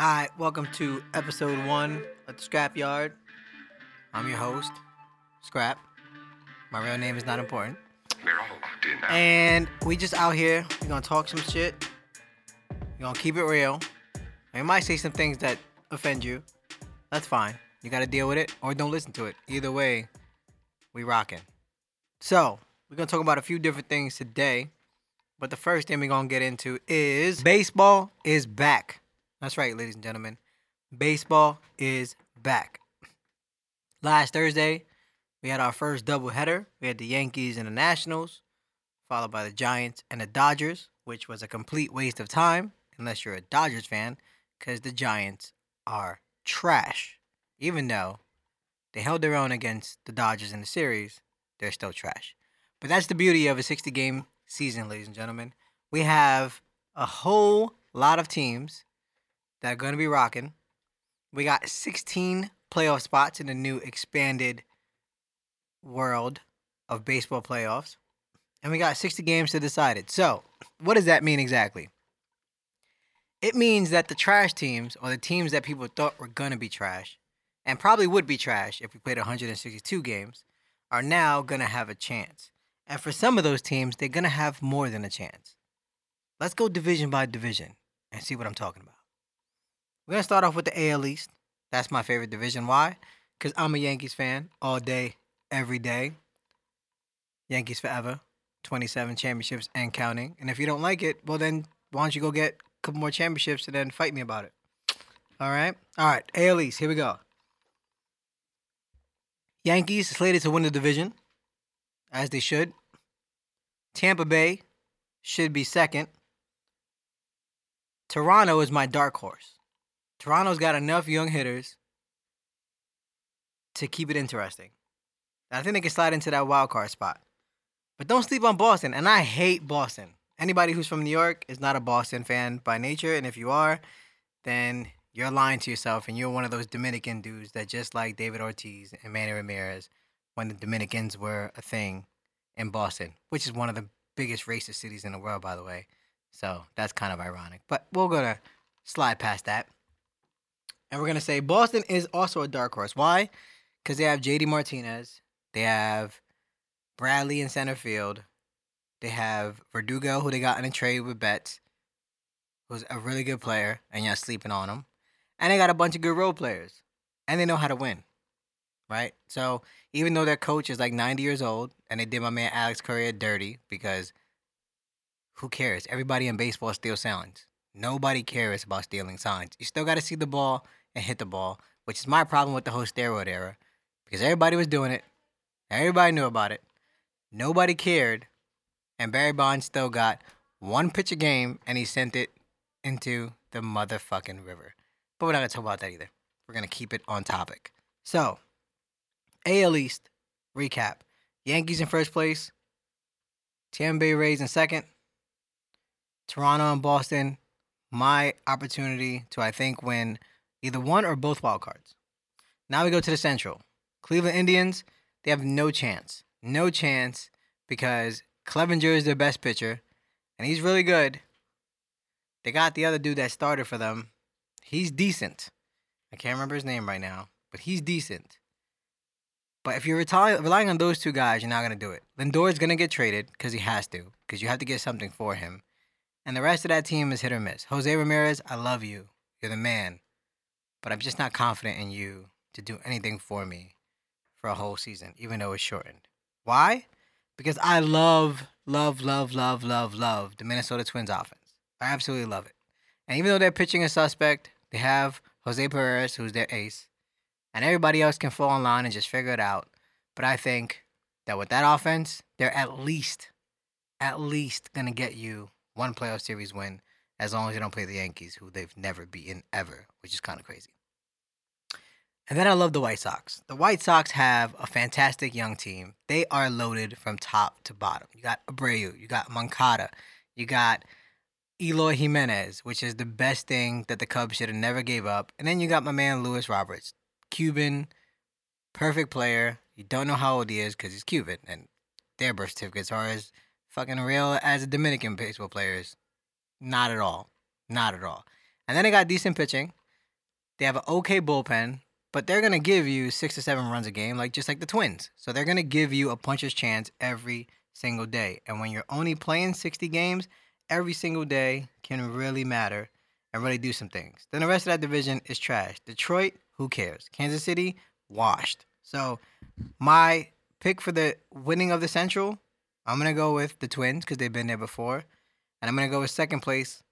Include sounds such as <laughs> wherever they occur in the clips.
All right, welcome to episode one of the Scrap Yard. I'm your host, Scrap. My real name is not important. We're all locked in now. And we just out here. We're gonna talk some shit. We're gonna keep it real. We might say some things that offend you. That's fine. You gotta deal with it or don't listen to it. Either way, we rocking. So, we're gonna talk about a few different things today. But the first thing we're gonna get into is baseball is back. That's right, ladies and gentlemen. Baseball is back. Last Thursday, we had our first doubleheader. We had the Yankees and the Nationals, followed by the Giants and the Dodgers, which was a complete waste of time, unless you're a Dodgers fan, because the Giants are trash. Even though they held their own against the Dodgers in the series, they're still trash. But that's the beauty of a 60 game season, ladies and gentlemen. We have a whole lot of teams that are going to be rocking. We got 16 playoff spots in the new expanded world of baseball playoffs. And we got 60 games to decide it. So, what does that mean exactly? It means that the trash teams, or the teams that people thought were going to be trash, and probably would be trash if we played 162 games, are now going to have a chance. And for some of those teams, they're going to have more than a chance. Let's go division by division and see what I'm talking about. We're to start off with the AL East. That's my favorite division. Why? Because I'm a Yankees fan all day, every day. Yankees forever. 27 championships and counting. And if you don't like it, well, then why don't you go get a couple more championships and then fight me about it? All right? All right, AL East, here we go. Yankees slated to win the division, as they should. Tampa Bay should be second. Toronto is my dark horse. Toronto's got enough young hitters to keep it interesting. I think they can slide into that wild card spot. But don't sleep on Boston. And I hate Boston. Anybody who's from New York is not a Boston fan by nature. And if you are, then you're lying to yourself and you're one of those Dominican dudes that just like David Ortiz and Manny Ramirez when the Dominicans were a thing in Boston, which is one of the biggest racist cities in the world, by the way. So that's kind of ironic. But we're going to slide past that. And we're going to say Boston is also a dark horse. Why? Because they have JD Martinez. They have Bradley in center field. They have Verdugo, who they got in a trade with Betts, who's a really good player, and you're sleeping on him. And they got a bunch of good role players. And they know how to win. Right? So even though their coach is like 90 years old, and they did my man Alex Cora dirty because who cares? Everybody in baseball steals signs. Nobody cares about stealing signs. You still got to see the ball and hit the ball, which is my problem with the whole steroid era because everybody was doing it. Everybody knew about it. Nobody cared. And Barry Bonds still got one pitch a game and he sent it into the motherfucking river. But we're not to talk about that either. We're to keep it on topic. So, AL East recap Yankees in first place, Tampa Bay Rays in second, Toronto and Boston. My opportunity to, I think, win either one or both wild cards. Now we go to the Central. Cleveland Indians, they have no chance. No chance because Clevinger is their best pitcher, and he's really good. They got the other dude that started for them. He's decent. I can't remember his name right now, but he's decent. But if you're relying, relying on those two guys, you're not going to do it. Lindor is going to get traded because he has to, because you have to get something for him. And the rest of that team is hit or miss. Jose Ramirez, I love you. You're the man. But I'm just not confident in you to do anything for me for a whole season, even though it's shortened. Why? Because I love, love, love, love, love, love the Minnesota Twins offense. I absolutely love it. And even though they're pitching a suspect, they have Jose Perez, who's their ace, and everybody else can fall in line and just figure it out. But I think that with that offense, they're at least, at least gonna get you one playoff series win as long as they don't play the Yankees, who they've never beaten ever, which is kind of crazy. And then I love the White Sox. The White Sox have a fantastic young team. They are loaded from top to bottom. You got Abreu, you got Moncada, you got Eloy Jimenez, which is the best thing that the Cubs should have never gave up. And then you got my man Luis Roberts, Cuban, perfect player. You don't know how old he is because he's Cuban, and their birth certificates are as fucking real as the Dominican baseball players. Not at all. Not at all. And then they got decent pitching. They have an okay bullpen, but they're gonna give you six to seven runs a game, like just like the Twins. So they're gonna give you a puncher's chance every single day. And when you're only playing 60 games, every single day can really matter and really do some things. Then the rest of that division is trash. Detroit, who cares? Kansas City, washed. So my pick for the winning of the Central, I'm gonna go with the Twins because they've been there before, and I'm gonna go with second place,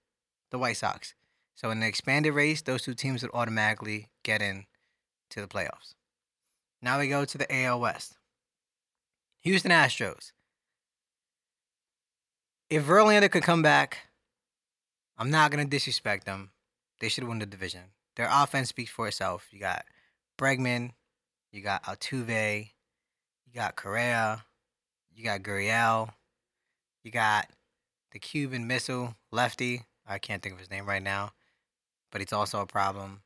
the White Sox. So in the expanded race, those two teams would automatically get in to the playoffs. Now we go to the AL West. Houston Astros. If Verlander could come back, I'm not gonna disrespect them. They should win the division. Their offense speaks for itself. You got Bregman, you got Altuve, you got Correa, you got Gurriel, you got the Cuban missile lefty. I can't think of his name right now, but he's also a problem.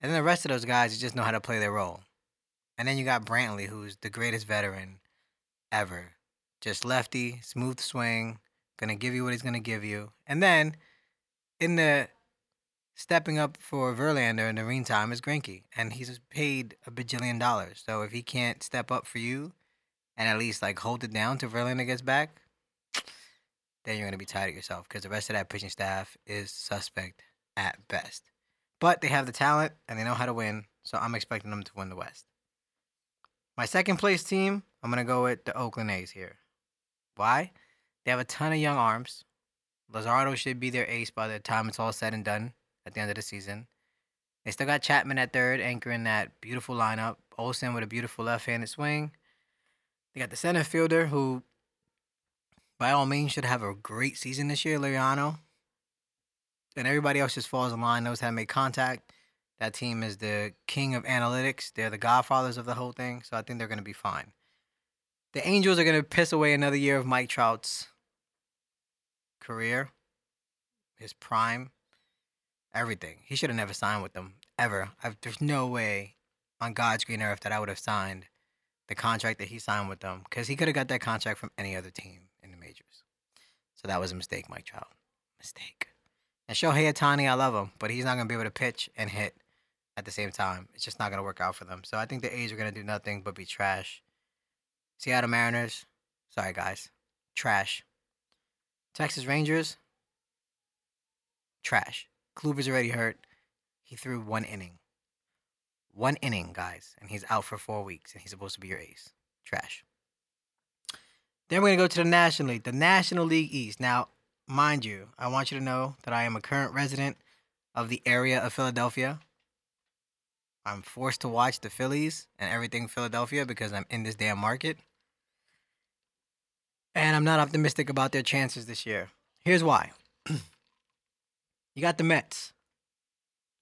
And then the rest of those guys just know how to play their role. And then you got Brantley, who's the greatest veteran ever. Just lefty, smooth swing, gonna give you what he's gonna give you. And then in the stepping up for Verlander in the meantime is Greinke, and he's paid a bajillion dollars. So if he can't step up for you and at least like hold it down till Verlander gets back, then you're gonna be tired of yourself because the rest of that pitching staff is suspect at best. But they have the talent and they know how to win, so I'm expecting them to win the West. My second place team, I'm gonna go with the Oakland A's here. Why? They have a ton of young arms. Luzardo should be their ace by the time it's all said and done at the end of the season. They still got Chapman at third, anchoring that beautiful lineup. Olson with a beautiful left-handed swing. They got the center fielder who, by all means, should have a great season this year, Laureano. And everybody else just falls in line, knows how to make contact. That team is the king of analytics. They're the godfathers of the whole thing, so I think they're going to be fine. The Angels are going to piss away another year of Mike Trout's career, his prime, everything. He should have never signed with them ever. I've, there's no way on God's green earth that I would have signed the contract that he signed with them because he could have got that contract from any other team. So that was a mistake, Mike Trout. Mistake. And Shohei Ohtani, I love him, but he's not going to be able to pitch and hit at the same time. It's just not going to work out for them. So I think the A's are going to do nothing but be trash. Seattle Mariners, sorry guys, trash. Texas Rangers, trash. Kluber's already hurt. He threw one inning. One inning, guys, and he's out for four weeks, and he's supposed to be your ace. Trash. Then we're going to go to the National League, the National League East. Now, mind you, I want you to know that I am a current resident of the area of Philadelphia. I'm forced to watch the Phillies and everything Philadelphia because I'm in this damn market. And I'm not optimistic about their chances this year. Here's why. <clears throat> you got the Mets.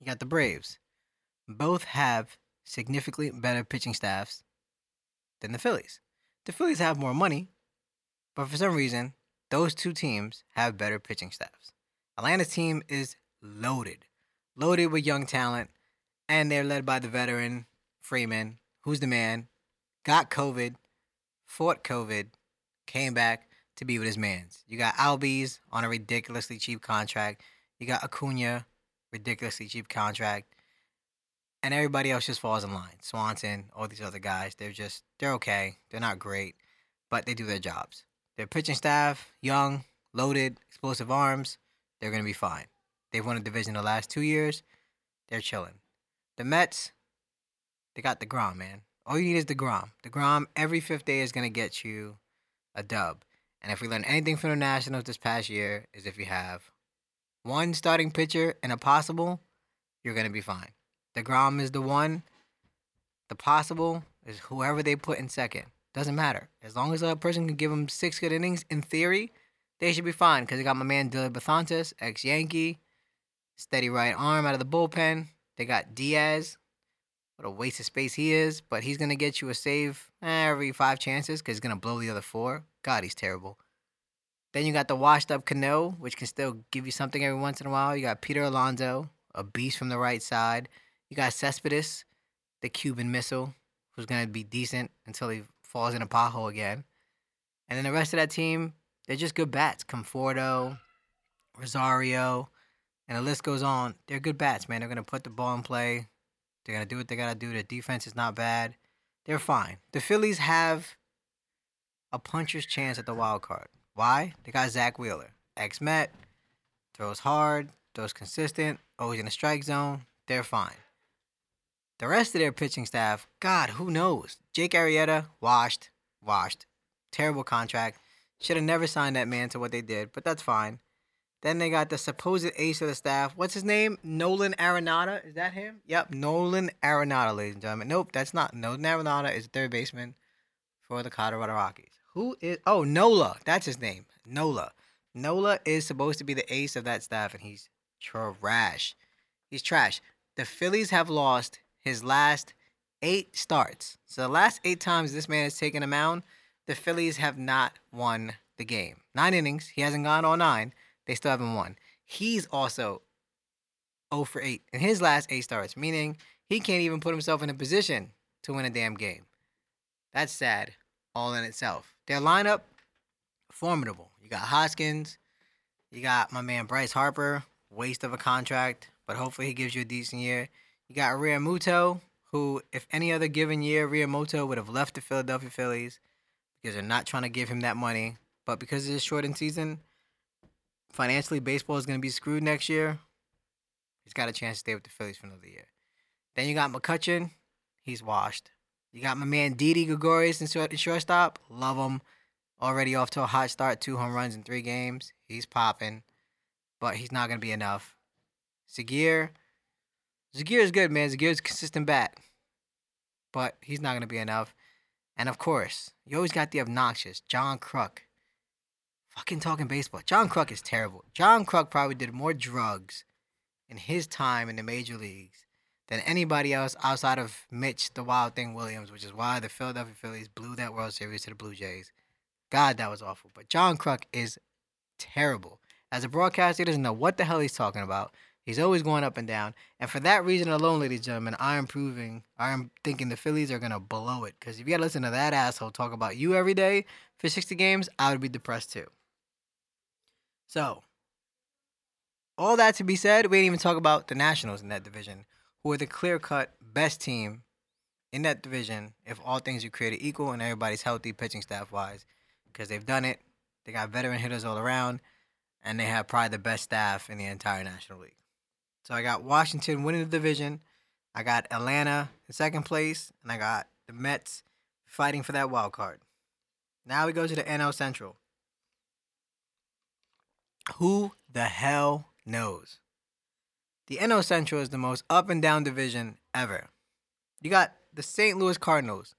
You got the Braves. Both have significantly better pitching staffs than the Phillies. The Phillies have more money, but for some reason, those two teams have better pitching staffs. Atlanta's team is loaded, loaded with young talent, and they're led by the veteran Freeman, who's the man, got COVID, fought COVID, came back to be with his mans. You got Albies on a ridiculously cheap contract. You got Acuna, ridiculously cheap contract. And everybody else just falls in line. Swanson, all these other guys, they're just they're okay. They're not great, but they do their jobs. Their pitching staff, young, loaded, explosive arms, they're gonna be fine. They've won a division the last two years. They're chilling. The Mets, they got deGrom, man. All you need is deGrom. The Grom every fifth day is gonna get you a dub. And if we learn anything from the Nationals this past year, is if you have one starting pitcher and a possible, you're gonna be fine. DeGrom is the one. The possible is whoever they put in second. Doesn't matter. As long as a person can give him six good innings, in theory, they should be fine. Because they got my man Dellin Betances, ex Yankee, steady right arm out of the bullpen. They got Diaz. What a waste of space he is. But he's going to get you a save every five chances because he's going to blow the other four. God, he's terrible. Then you got the washed up Cano, which can still give you something every once in a while. You got Peter Alonso, a beast from the right side. You got Cespedes, the Cuban missile, who's going to be decent until he falls in a pothole again. And then the rest of that team, they're just good bats. Conforto, Rosario, and the list goes on. They're good bats, man. They're gonna put the ball in play. They're gonna do what they gotta do. The defense is not bad. They're fine. The Phillies have a puncher's chance at the wild card. Why? They got Zack Wheeler, ex Met, throws hard, throws consistent, always in the strike zone. They're fine. The rest of their pitching staff, God, who knows? Jake Arrieta, washed, washed. Terrible contract. Should have never signed that man to what they did, but that's fine. Then they got the supposed ace of the staff. What's his name? Nolan Arenado. Is that him? Yep, Nolan Arenado, ladies and gentlemen. Nope, that's not. Nolan Arenado is third baseman for the Colorado Rockies. Who is? Oh, Nola. That's his name. Nola. Nola is supposed to be the ace of that staff, and he's trash. He's trash. The Phillies have lost his last eight starts. So the last eight times this man has taken a mound, the Phillies have not won the game. Nine innings. He hasn't gone all nine. They still haven't won. He's also 0 for 8 in his last eight starts, meaning he can't even put himself in a position to win a damn game. That's sad, all in itself. Their lineup, formidable. You got Hoskins, you got my man Bryce Harper, waste of a contract, but hopefully he gives you a decent year. You got Realmuto, who, if any other given year, Realmuto would have left the Philadelphia Phillies because they're not trying to give him that money. But because it's a shortened season, financially, baseball is going to be screwed next year. He's got a chance to stay with the Phillies for another year. Then you got McCutchen. He's washed. You got my man Didi Gregorius in shortstop. Love him. Already off to a hot start. Two home runs in three games. He's popping. But he's not going to be enough. Segura. Segura is good, man. Segura's a consistent bat. But he's not to be enough. And of course, you always got the obnoxious John Kruk. Fucking talking baseball. John Kruk is terrible. John Kruk probably did more drugs in his time in the major leagues than anybody else outside of Mitch the Wild Thing Williams, which is why the Philadelphia Phillies blew that World Series to the Blue Jays. God, that was awful. But John Kruk is terrible. As a broadcaster, he doesn't know what the hell he's talking about. He's always going up and down. And for that reason alone, ladies and gentlemen, I am proving, I am thinking the Phillies are going to blow it. Because if you got to listen to that asshole talk about you every day for 60 games, I would be depressed too. So, all that to be said, we didn't even talk about the Nationals in that division, who are the clear cut best team in that division if all things are created equal and everybody's healthy pitching staff wise. Because they've done it. They got veteran hitters all around, and they have probably the best staff in the entire National League. So I got Washington winning the division. I got Atlanta in second place, and I got the Mets fighting for that wild card. Now we go to the NL Central. Who the hell knows? The NL Central is the most up and down division ever. You got the St. Louis Cardinals.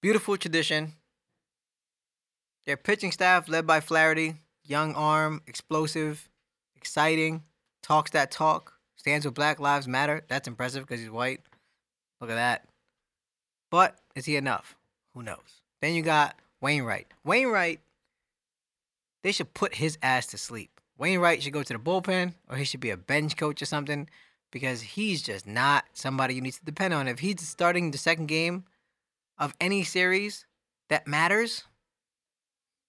Beautiful tradition. Their pitching staff, led by Flaherty, young arm, explosive, exciting, talks that talk, stands with Black Lives Matter. That's impressive because he's white. Look at that. But is he enough? Who knows? Then you got Wainwright. Wainwright they should put his ass to sleep. Wainwright should go to the bullpen, or he should be a bench coach or something, because he's just not somebody you need to depend on. If he's starting the second game of any series that matters,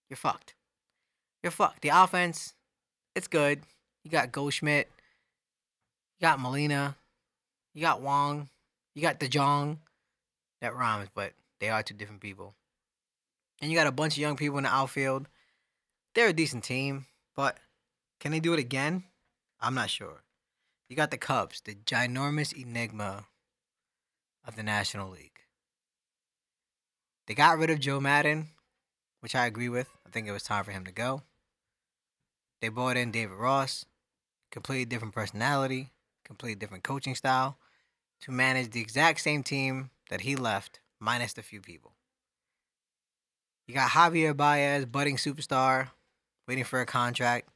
you're fucked. You're fucked. The offense, it's good. You got Goldschmidt, you got Molina, you got Wong, you got DeJong. That rhymes, but they are two different people. And you got a bunch of young people in the outfield they're a decent team, but can they do it again? I'm not sure. You got the Cubs, the ginormous enigma of the National League. They got rid of Joe Maddon, which I agree with. I think it was time for him to go. They brought in David Ross, completely different personality, completely different coaching style, to manage the exact same team that he left, minus a few people. You got Javier Baez, budding superstar, waiting for a contract,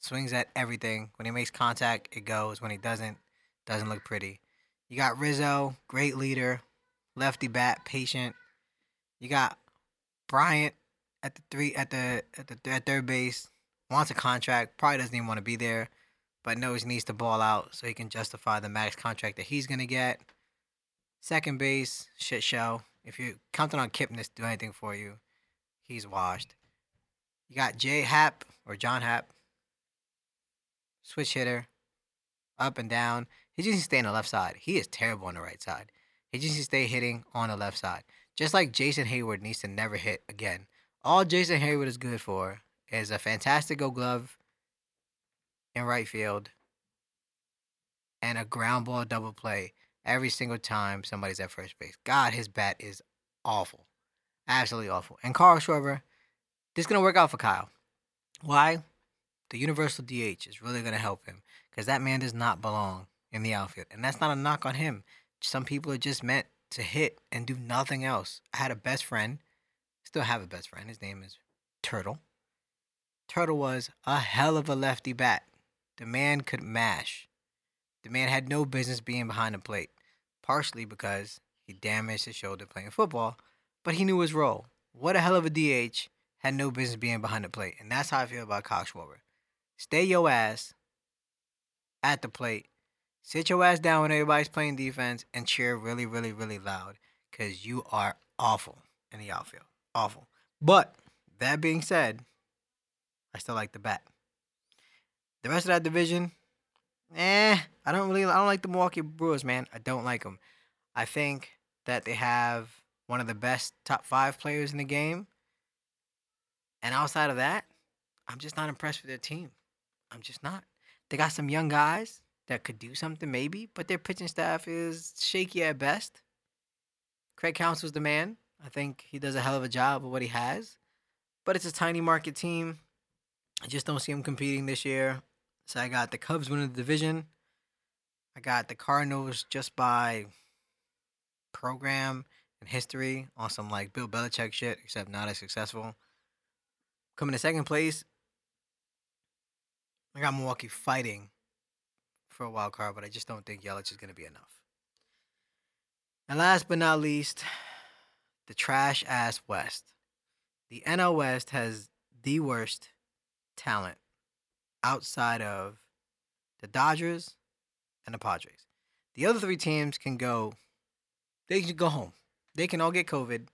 swings at everything. When he makes contact, it goes. When he doesn't, doesn't look pretty. You got Rizzo, great leader, lefty bat, patient. You got Bryant at the three at the at the at third base, wants a contract, probably doesn't even want to be there, but knows he needs to ball out so he can justify the max contract that he's gonna get. Second base, shit show. If you're counting on Kipnis to do anything for you, he's washed. You got Jay Happ or John Happ. switch hitter, up and down. He just needs to stay on the left side. He is terrible on the right side. He just needs to stay hitting on the left side. Just like Jason Heyward needs to never hit again. All Jason Heyward is good for is a fantastic glove in right field and a ground ball double play every single time somebody's at first base. God, his bat is awful. Absolutely awful. And Carl Schwarber, this is going to work out for Kyle. Why? The universal DH is really going to help him because that man does not belong in the outfield. And that's not a knock on him. Some people are just meant to hit and do nothing else. I had a best friend, still have a best friend. His name is Turtle. Turtle was a hell of a lefty bat. The man could mash. The man had no business being behind the plate, partially because he damaged his shoulder playing football, but he knew his role. What a hell of a DH had no business being behind the plate. And that's how I feel about Kyle Schwarber. Stay your ass at the plate. Sit your ass down when everybody's playing defense and cheer really, really, really loud because you are awful in the outfield. Awful. But that being said, I still like the bat. The rest of that division, eh, I don't really, I don't like the Milwaukee Brewers, man. I don't like them. I think that they have one of the best top five players in the game. And outside of that, I'm just not impressed with their team. I'm just not. They got some young guys that could do something, maybe, but their pitching staff is shaky at best. Craig Counsell's the man. I think he does a hell of a job with what he has. But it's a tiny market team. I just don't see him competing this year. So I got the Cubs winning the division. I got the Cardinals just by program and history on some like Bill Belichick shit, except not as successful. Coming to second place, I got Milwaukee fighting for a wild card, but I just don't think Yelich is going to be enough. And last but not least, the trash ass West. The NL West has the worst talent outside of the Dodgers and the Padres. The other three teams can go, they can go home. They can all get COVID.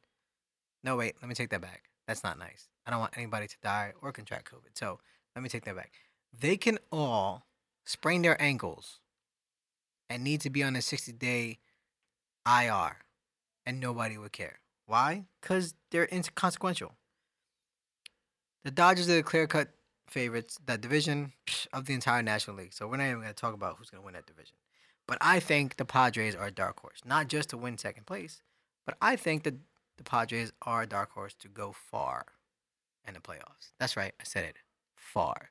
No, wait, let me take that back. That's not nice. I don't want anybody to die or contract COVID. So let me take that back. They can all sprain their ankles and need to be on a 60 day IR and nobody would care. Why? Because they're inconsequential. The Dodgers are the clear cut favorites, that division of the entire National League. So we're not even going to talk about who's going to win that division. But I think the Padres are a dark horse, not just to win second place, but I think that the Padres are a dark horse to go far in the playoffs. That's right, I said it. Far.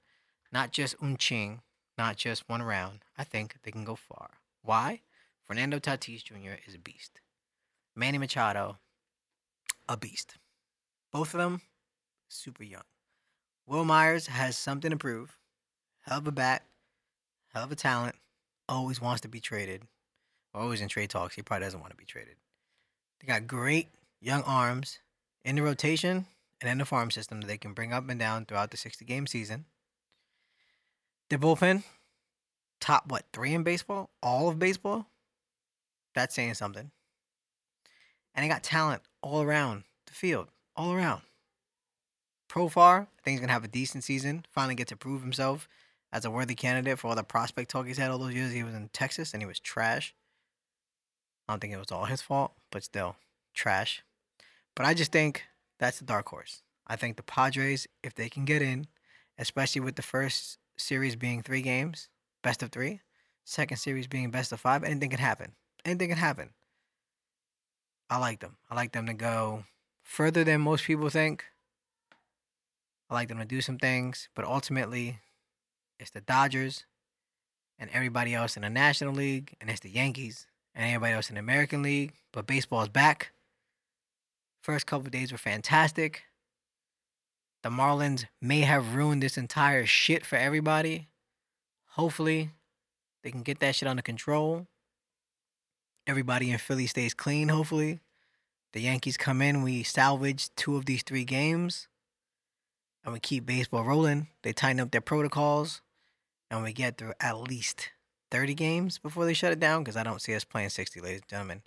Not just unching, not just one round. I think they can go far. Why? Fernando Tatis Jr. is a beast. Manny Machado, a beast. Both of them, super young. Wil Myers has something to prove. Hell of a bat, hell of a talent. Always wants to be traded. Always in trade talks. He probably doesn't want to be traded. They got great young arms in the rotation and in the farm system that they can bring up and down throughout the 60 game season. Their bullpen, top what, three in baseball? All of baseball? That's saying something. And they got talent all around the field, all around. Profar, I think he's gonna have a decent season. Finally get to prove himself as a worthy candidate for all the prospect talk he's had all those years. He was in Texas and he was trash. I don't think it was all his fault, but still trash. But I just think that's the dark horse. I think the Padres, if they can get in, especially with the first series being three games, best of three, second series being best of five, anything can happen. Anything can happen. I like them. I like them to go further than most people think. I like them to do some things, but ultimately, it's the Dodgers and everybody else in the National League, and it's the Yankees and everybody else in the American League. But baseball is back. First couple days were fantastic. The Marlins may have ruined this entire shit for everybody. Hopefully, they can get that shit under control. Everybody in Philly stays clean, hopefully. The Yankees come in, we salvage two of these three games, and we keep baseball rolling. They tighten up their protocols, and we get through at least 30 games before they shut it down because I don't see us playing 60, ladies and gentlemen.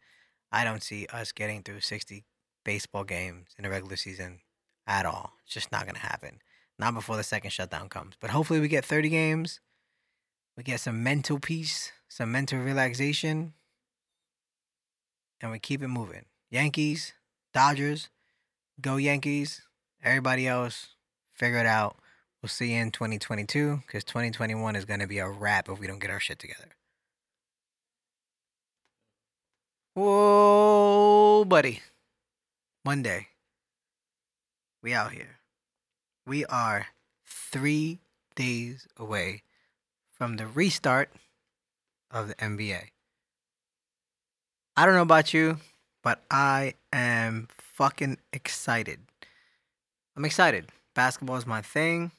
I don't see us getting through 60 baseball games in the regular season at all. It's just not going to happen. Not before the second shutdown comes. But hopefully we get 30 games We get some mental peace, some mental relaxation, and we keep it moving. Yankees, Dodgers, go Yankees. Everybody else, figure it out. We'll see you in 2022 because 2021 is going to be a wrap if we don't get our shit together. Whoa, buddy. Monday. We out here. We are three days away from the restart of the NBA. I don't know about you, but I am fucking excited. I'm excited. Basketball is my thing.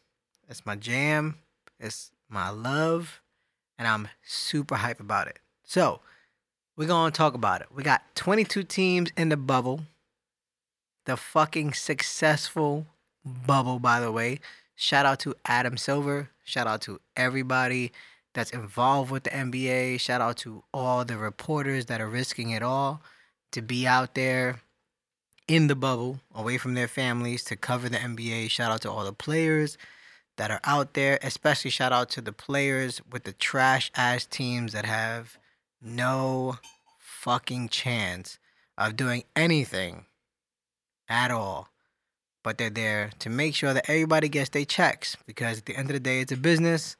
It's my jam. It's my love. And I'm super hype about it. So, we're going to talk about it. We got 22 teams in the bubble. The fucking successful bubble, by the way. Shout out to Adam Silver. Shout out to everybody that's involved with the NBA. Shout out to all the reporters that are risking it all to be out there in the bubble, away from their families, to cover the NBA. Shout out to all the players that are out there, especially shout out to the players with the trash ass teams that have no fucking chance of doing anything at all. But they're there to make sure that everybody gets their checks because at the end of the day, it's a business.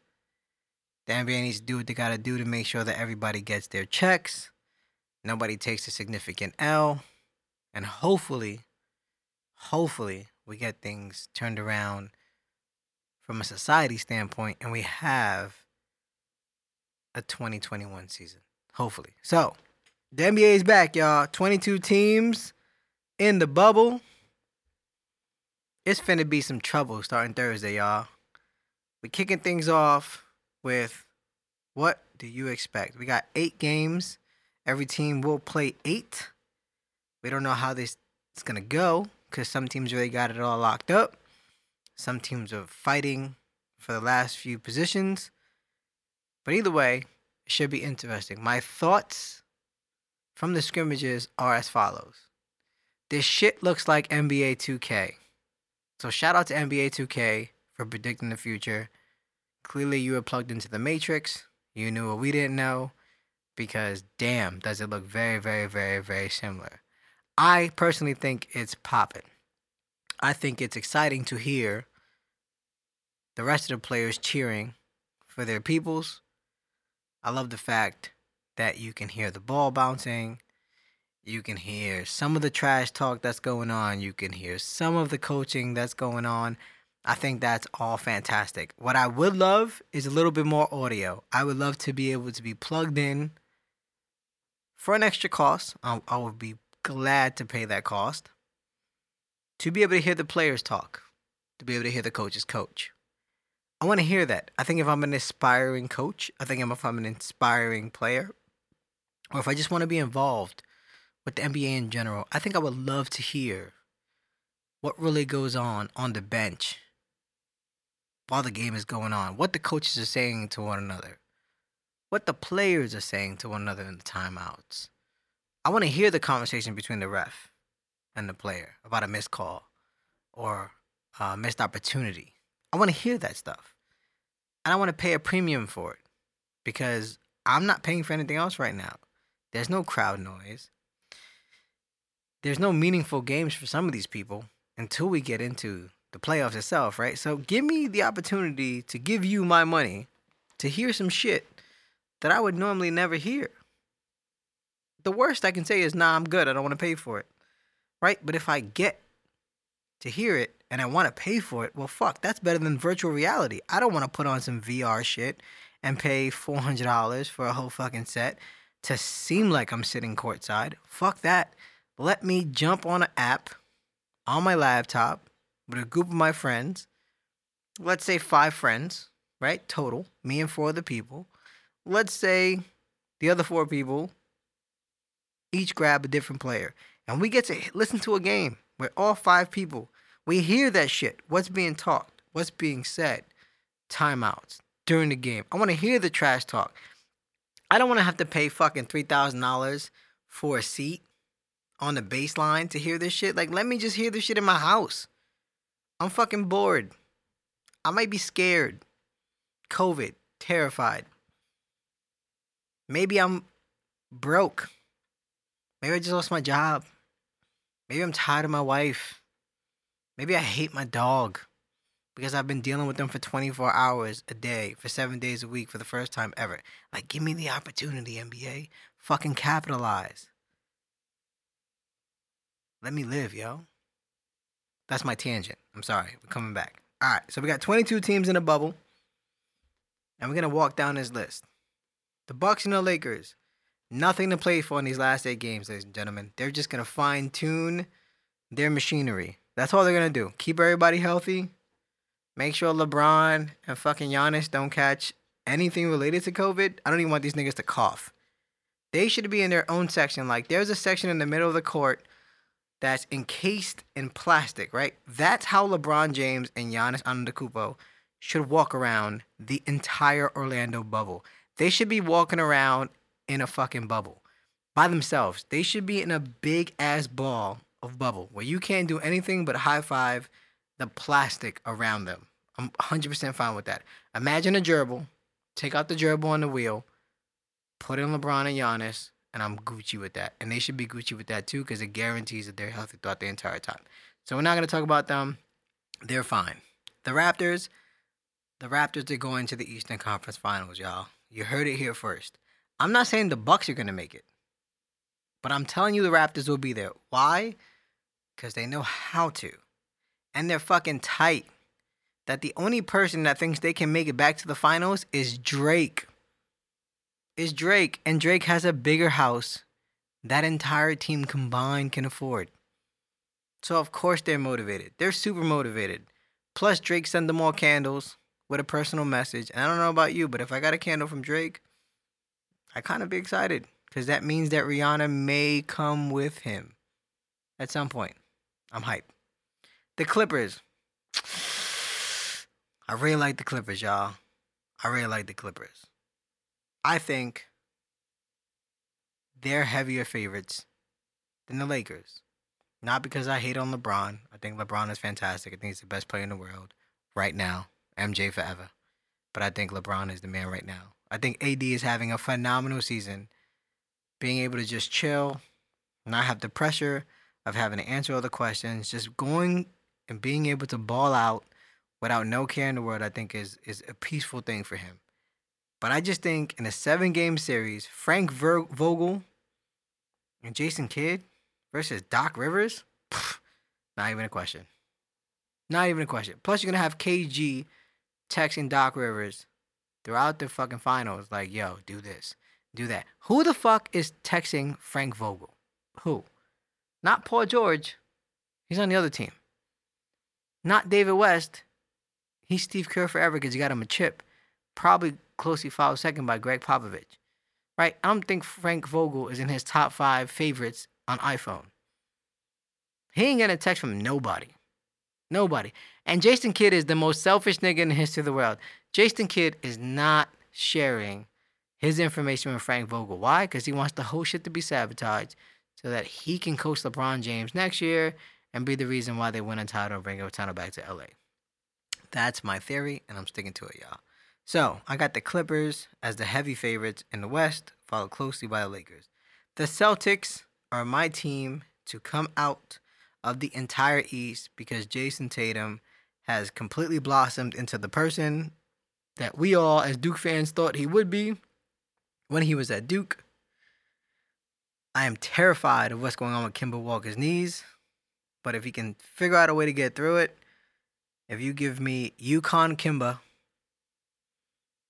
The NBA needs to do what they gotta do to make sure that everybody gets their checks. Nobody takes a significant L. And hopefully, hopefully, we get things turned around from a society standpoint and we have a 2021 season. Hopefully. So, the NBA is back, y'all. 22 teams in the bubble. It's finna be some trouble starting Thursday, y'all. We're kicking things off with what do you expect? We got eight games. Every team will play eight. We don't know how this is gonna go because some teams really got it all locked up. Some teams are fighting for the last few positions. But either way, it should be interesting. My thoughts from the scrimmages are as follows. This shit looks like NBA 2K. So shout out to NBA 2K for predicting the future. Clearly you were plugged into the matrix. You knew what we didn't know because damn, does it look very very very very similar. I personally think it's popping. I think it's exciting to hear the rest of the players cheering for their peoples. I love the fact that you can hear the ball bouncing. You can hear some of the trash talk that's going on. You can hear some of the coaching that's going on. I think that's all fantastic. What I would love is a little bit more audio. I would love to be able to be plugged in for an extra cost. I, I would be glad to pay that cost to be able to hear the players talk, to be able to hear the coaches coach. I want to hear that. I think if I'm an aspiring coach, I think if I'm an inspiring player, or if I just want to be involved with the NBA in general, I think I would love to hear what really goes on on the bench while the game is going on, what the coaches are saying to one another, what the players are saying to one another in the timeouts. I want to hear the conversation between the ref and the player about a missed call or a missed opportunity. I want to hear that stuff. And I want to pay a premium for it because I'm not paying for anything else right now. There's no crowd noise. There's no meaningful games for some of these people until we get into the playoffs itself, right? So give me the opportunity to give you my money to hear some shit that I would normally never hear. The worst I can say is, nah, I'm good. I don't want to pay for it. Right? But if I get to hear it and I want to pay for it, well, fuck, that's better than virtual reality. I don't want to put on some VR shit and pay $400 for a whole fucking set to seem like I'm sitting courtside. Fuck that. Let me jump on an app on my laptop with a group of my friends. Let's say five friends, right? Total, me and four other people. Let's say the other four people each grab a different player. And we get to listen to a game where all five people, we hear that shit. What's being talked, what's being said, timeouts during the game. I want to hear the trash talk. I don't want to have to pay fucking $3,000 for a seat on the baseline to hear this shit. Like, let me just hear this shit in my house. I'm fucking bored. I might be scared. COVID, terrified. Maybe I'm broke. Maybe I just lost my job. Maybe I'm tired of my wife. Maybe I hate my dog because I've been dealing with them for 24 hours a day for seven days a week for the first time ever. Like, give me the opportunity, NBA. Fucking capitalize. Let me live, yo. That's my tangent. I'm sorry. We're coming back. All right. So we got 22 teams in a bubble. And we're to walk down this list. The Bucks and the Lakers. Nothing to play for in these last eight games, ladies and gentlemen. They're just to fine tune their machinery. That's all they're to do. Keep everybody healthy. Make sure LeBron and fucking Giannis don't catch anything related to COVID. I don't even want these niggas to cough. They should be in their own section. Like, there's a section in the middle of the court that's encased in plastic, right? That's how LeBron James and Giannis Antetokounmpo should walk around the entire Orlando bubble. They should be walking around in a fucking bubble by themselves. They should be in a big ass ball of bubble where you can't do anything but high five the plastic around them. I'm 100% fine with that. Imagine a gerbil, take out the gerbil on the wheel, put in LeBron and Giannis, and I'm Gucci with that. And they should be Gucci with that too because it guarantees that they're healthy throughout the entire time. So we're not going to talk about them. They're fine. The Raptors, the Raptors are going to the Eastern Conference Finals, y'all. You heard it here first. I'm not saying the Bucks are going to make it. But I'm telling you the Raptors will be there. Why? Cuz they know how to. And they're fucking tight. That the only person that thinks they can make it back to the finals is Drake is Drake, and Drake has a bigger house that entire team combined can afford. So of course they're motivated. They're super motivated. Plus Drake sent them all candles with a personal message. And I don't know about you, but if I got a candle from Drake, I kind of be excited because that means that Rihanna may come with him at some point. I'm hyped. The Clippers. I really like the Clippers, y'all. I really like the Clippers. I think they're heavier favorites than the Lakers. Not because I hate on LeBron. I think LeBron is fantastic. I think he's the best player in the world right now. MJ forever. But I think LeBron is the man right now. I think AD is having a phenomenal season. Being able to just chill, not have the pressure of having to answer all the questions, just going and being able to ball out without no care in the world, I think is is a peaceful thing for him. But I just think in a seven game series, Frank Ver- Vogel and Jason Kidd versus Doc Rivers, pff, not even a question. Not even a question. Plus, you're gonna have KG texting Doc Rivers throughout the fucking finals, like, "Yo, do this, do that." Who the fuck is texting Frank Vogel? Who? Not Paul George. He's on the other team. Not David West. He's Steve Kerr forever because he got him a chip. Probably closely followed second by Gregg Popovich. Right? I don't think Frank Vogel is in his top five favorites on iPhone. He ain't getting a text from nobody. Nobody. And Jason Kidd is the most selfish nigga in the history of the world. Jason Kidd is not sharing his information with Frank Vogel. Why? Because he wants the whole shit to be sabotaged so that he can coach LeBron James next year and be the reason why they win a title and bring a title back to LA. That's my theory, and I'm sticking to it, y'all. So I got the Clippers as the heavy favorites in the West, followed closely by the Lakers. The Celtics are my team to come out of the entire East because Jayson Tatum has completely blossomed into the person that we all, as Duke fans, thought he would be when he was at Duke. I am terrified of what's going on with Kemba Walker's knees, but if he can figure out a way to get through it, if you give me UConn Kemba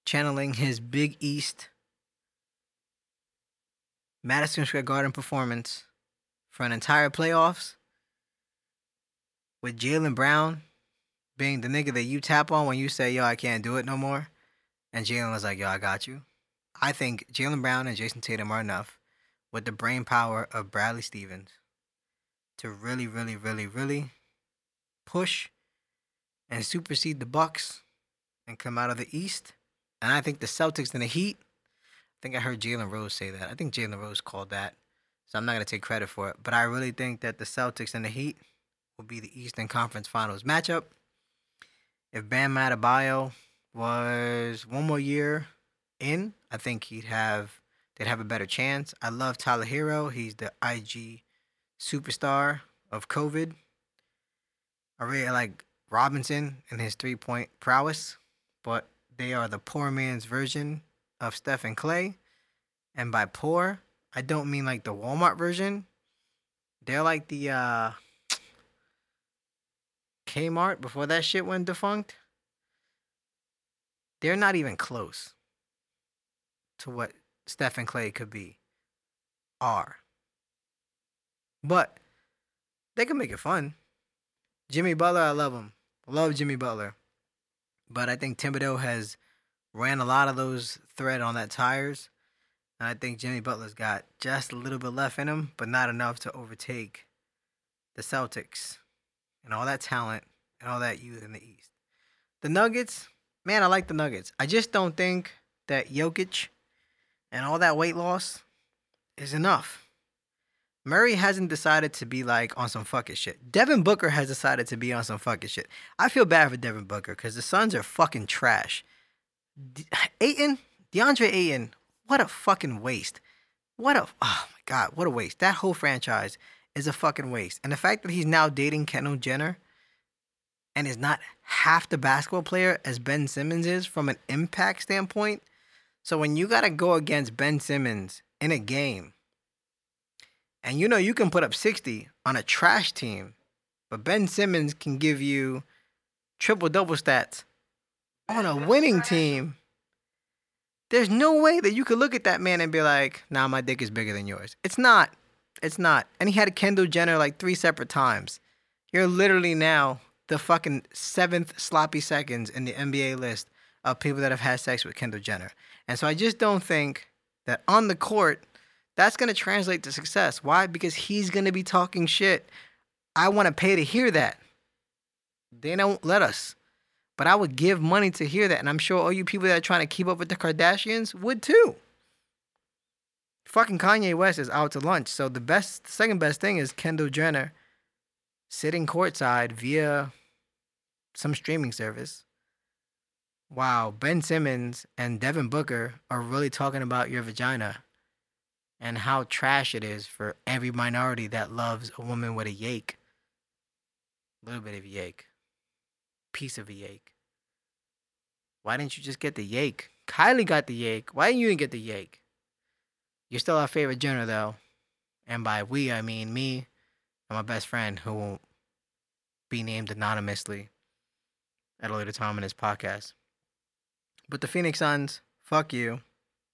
channeling his Big East Madison Square Garden performance for an entire playoffs with Jaylen Brown being the nigga that you tap on when you say, yo, I can't do it no more. And Jaylen was like, yo, I got you. I think Jaylen Brown and Jayson Tatum are enough with the brain power of Bradley Stevens to really, really, really, really push and supersede the Bucks and come out of the East and I think the Celtics and the Heat, I think I heard Jalen Rose say that. I think Jalen Rose called that. So I'm not going to take credit for it. But I really think that the Celtics and the Heat will be the Eastern Conference Finals matchup. If Bam Adebayo was one more year in, I think he'd have they'd have a better chance. I love Tyler Herro. He's the IG superstar of COVID. I really like Robinson and his three point prowess, but they are the poor man's version of Stephen Clay. And by poor, I don't mean like the Walmart version. They're like the uh Kmart before that shit went defunct. They're not even close to what Stephen Clay could be. Are. But they can make it fun. Jimmy Butler, I love him. love Jimmy Butler. But I think Thibodeau has ran a lot of those thread on that tires. And I think Jimmy Butler's got just a little bit left in him, but not enough to overtake the Celtics and all that talent and all that youth in the East. The Nuggets, man, I like the Nuggets. I just don't think that Jokic and all that weight loss is enough. Murray hasn't decided to be like on some fucking shit. Devin Booker has decided to be on some fucking shit. I feel bad for Devin Booker because the Suns are fucking trash. De- <sighs> Ayton, DeAndre Ayton, what a fucking waste. What a, oh my God, what a waste. That whole franchise is a fucking waste. And the fact that he's now dating Kendall Jenner and is not half the basketball player as Ben Simmons is from an impact standpoint. So when you got to go against Ben Simmons in a game, and you know you can put up 60 on a trash team, but Ben Simmons can give you triple double stats on a winning team. There's no way that you could look at that man and be like, nah, my dick is bigger than yours. It's not. It's not. And he had Kendall Jenner like three separate times. You're literally now the fucking seventh sloppy seconds in the NBA list of people that have had sex with Kendall Jenner. And so I just don't think that on the court, that's going to translate to success. Why? Because he's going to be talking shit. I want to pay to hear that. They don't let us. But I would give money to hear that. And I'm sure all you people that are trying to keep up with the Kardashians would too. Fucking Kanye West is out to lunch. So the best, second best thing is Kendall Jenner sitting courtside via some streaming service. Wow, Ben Simmons and Devin Booker are really talking about your vagina and how trash it is for every minority that loves a woman with a yake. A little bit of yake. Piece of a yake. Why didn't you just get the yake? Kylie got the yake. Why didn't you get the yake? You're still our favorite Jenner, though. And by we, I mean me and my best friend, who won't be named anonymously at a later time in this podcast. But the Phoenix Suns, fuck you.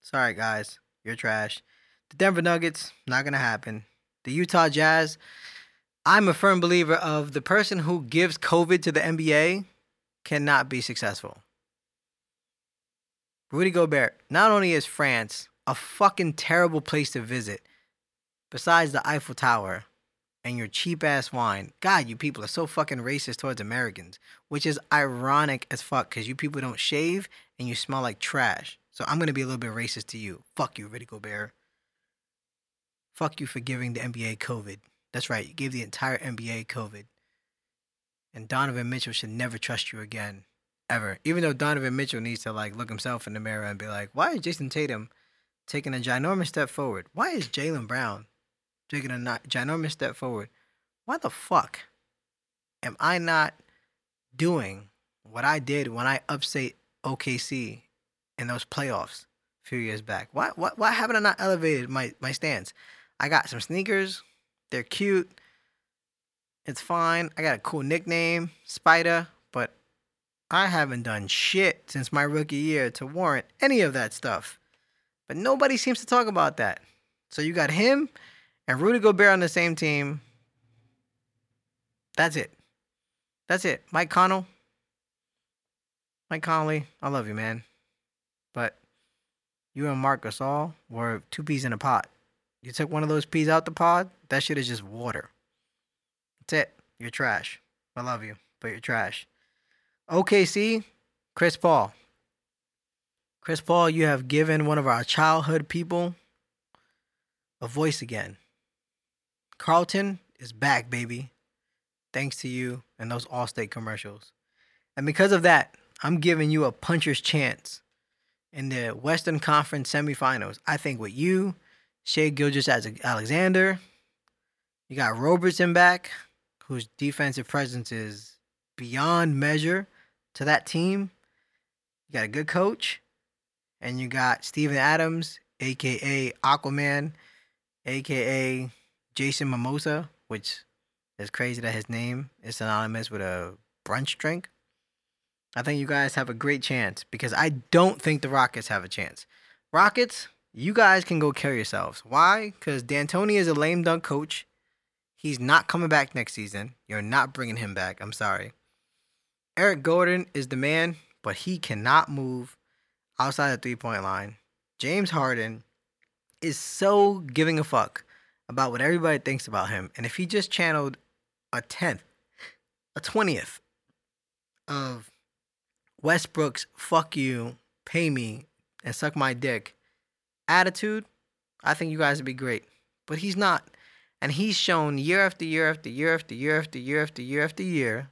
Sorry, guys. You're trash. The Denver Nuggets, not going to happen. The Utah Jazz, I'm a firm believer of the person who gives COVID to the NBA cannot be successful. Rudy Gobert, not only is France a fucking terrible place to visit, besides the Eiffel Tower and your cheap ass wine, God, you people are so fucking racist towards Americans, which is ironic as fuck because you people don't shave and you smell like trash. So I'm gonna be a little bit racist to you. Fuck you, Rudy Gobert. Fuck you for giving the NBA COVID. That's right, you gave the entire NBA COVID. And Donovan Mitchell should never trust you again ever. Even though Donovan Mitchell needs to like look himself in the mirror and be like, why is Jayson Tatum taking a ginormous step forward? Why is Jaylen Brown taking a ginormous step forward? Why the fuck am I not doing what I did when I upset OKC in those playoffs a few years back? Why why, why haven't I not elevated my, my stance? I got some sneakers. They're cute. It's fine. I got a cool nickname, Spider, but I haven't done shit since my rookie year to warrant any of that stuff. But nobody seems to talk about that. So you got him and Rudy Gobert on the same team. That's it. That's it. Mike Connell. Mike Conley, I love you, man. But you and Marc Gasol were two peas in a pot. You took one of those peas out the pod, that shit is just water. That's it. You're trash. I love you, but you're trash. OKC, Chris Paul. Chris Paul, you have given one of our childhood people a voice again. Carlton is back, baby. Thanks to you and those Allstate commercials. And because of that, I'm giving you a puncher's chance in the Western Conference semifinals. I think with you, Shea Gilgis as Alexander, you got Roberson back, whose defensive presence is beyond measure to that team. You got a good coach, and you got Steven Adams, aka Aquaman, aka Jason Mimosa, which is crazy that his name is synonymous with a brunch drink. I think you guys have a great chance because I don't think the Rockets have a chance. Rockets, you guys can go kill yourselves. Why? Because D'Antoni is a lame dunk coach. He's not coming back next season. You're not bringing him back. I'm sorry. Eric Gordon is the man, but he cannot move outside the three point line. James Harden is so giving a fuck about what everybody thinks about him. And if he just channeled a tenth, a twentieth of Westbrook's fuck you, pay me, and suck my dick attitude, I think you guys would be great. But he's not. And he's shown year after year after year after year after year after year after year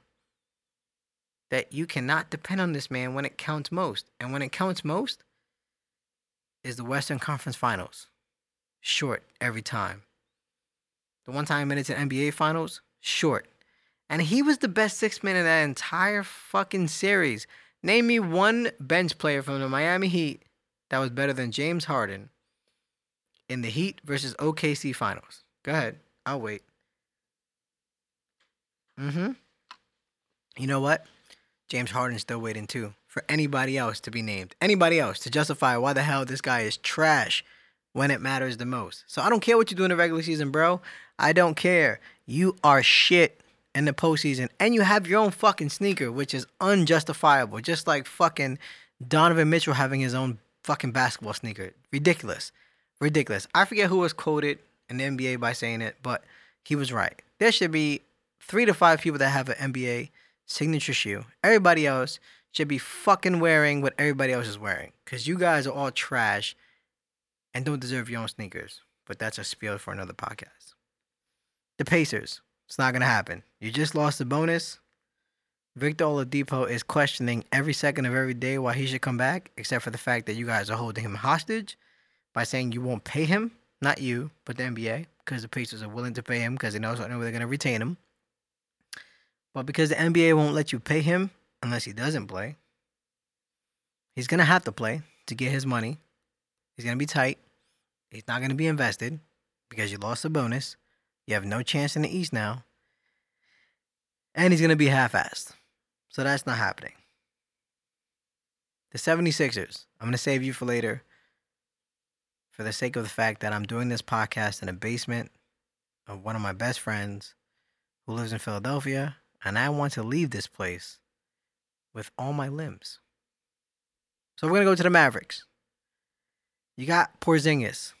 that you cannot depend on this man when it counts most. And when it counts most is the Western Conference Finals. Short every time. The one time minutes in NBA Finals, short. And he was the best six man in that entire fucking series. Name me one bench player from the Miami Heat that was better than James Harden in the Heat versus OKC Finals. Go ahead. I'll wait. Mm-hmm. You know what? James Harden's still waiting too for anybody else to be named. Anybody else to justify why the hell this guy is trash when it matters the most. So I don't care what you do in the regular season, bro. I don't care. You are shit in the postseason, and you have your own fucking sneaker, which is unjustifiable. Just like fucking Donovan Mitchell having his own fucking basketball sneaker. Ridiculous. Ridiculous. I forget who was quoted in the NBA by saying it, but he was right. There should be three to five people that have an NBA signature shoe. Everybody else should be fucking wearing what everybody else is wearing. Because you guys are all trash and don't deserve your own sneakers. But that's a spiel for another podcast. The Pacers. It's not going to happen. You just lost the bonus. Victor Oladipo is questioning every second of every day why he should come back, except for the fact that you guys are holding him hostage by saying you won't pay him. Not you, but the NBA, because the Pacers are willing to pay him because they know they're going to retain him. But because the NBA won't let you pay him unless he doesn't play, he's going to have to play to get his money. He's going to be tight. He's not going to be invested because you lost the bonus. You have no chance in the East now. And he's going to be half assed. So that's not happening. The 76ers, I'm going to save you for later for the sake of the fact that I'm doing this podcast in a basement of one of my best friends who lives in Philadelphia. And I want to leave this place with all my limbs. So we're going to go to the Mavericks. You got Porzingis.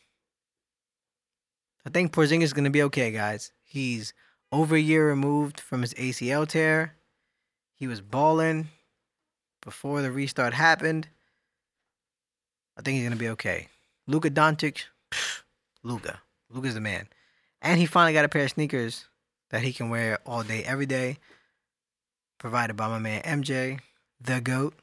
I think Porzingis is going to be okay, guys. He's over a year removed from his ACL tear. He was balling before the restart happened. I think he's going to be okay. Luka Doncic, Luka. Luka's the man. And he finally got a pair of sneakers that he can wear all day, every day, provided by my man MJ, the GOAT.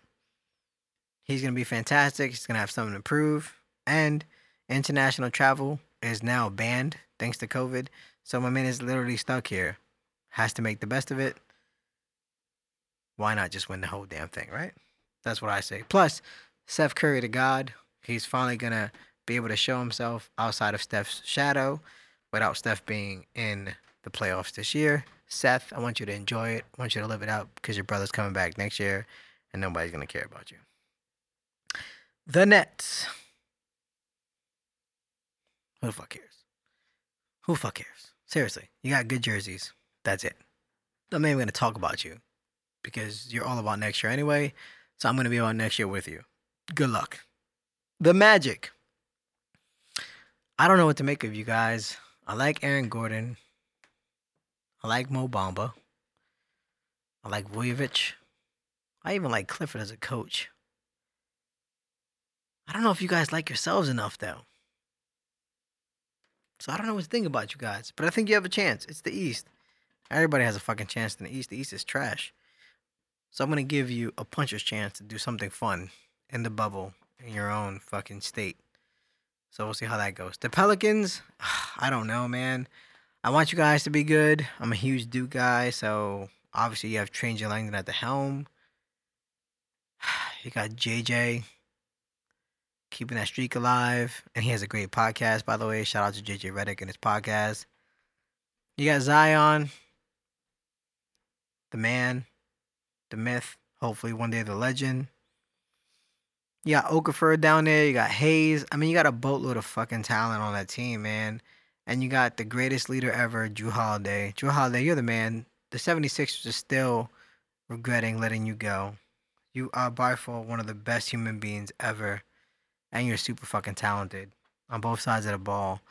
He's going to be fantastic. He's going to have something to prove. And international travel is now banned thanks to COVID. So my man is literally stuck here. Has to make the best of it. Why not just win the whole damn thing, right? That's what I say. Plus, Seth Curry to God, he's finally gonna be able to show himself outside of Steph's shadow without Steph being in the playoffs this year. Seth, I want you to enjoy it. I want you to live it out because your brother's coming back next year and nobody's gonna care about you. The Nets. Who the fuck cares? Who the fuck cares? Seriously, you got good jerseys. That's it. I'm not even gonna talk about you because you're all about next year anyway. So I'm gonna be on next year with you. Good luck. The Magic. I don't know what to make of you guys. I like Aaron Gordon. I like Mo Bamba. I like Vucevic. I even like Clifford as a coach. I don't know if you guys like yourselves enough though. So I don't know what to think about you guys, but I think you have a chance. It's the East. Everybody has a fucking chance in the East. The East is trash. So I'm gonna give you a puncher's chance to do something fun in the bubble in your own fucking state. So we'll see how that goes. The Pelicans, <sighs> I don't know, man. I want you guys to be good. I'm a huge Duke guy, so obviously you have Trajan Langdon at the helm. <sighs> You got JJ keeping that streak alive, and he has a great podcast, by the way. Shout out to JJ Redick and his podcast. You got Zion, the man, the myth. Hopefully one day the legend. You got Okafor down there. You got Hayes. I mean, you got a boatload of fucking talent on that team, man. And you got the greatest leader ever, Jrue Holiday. Jrue Holiday, you're the man. The 76ers are still regretting letting you go. You are by far one of the best human beings ever. And you're super fucking talented on both sides of the ball.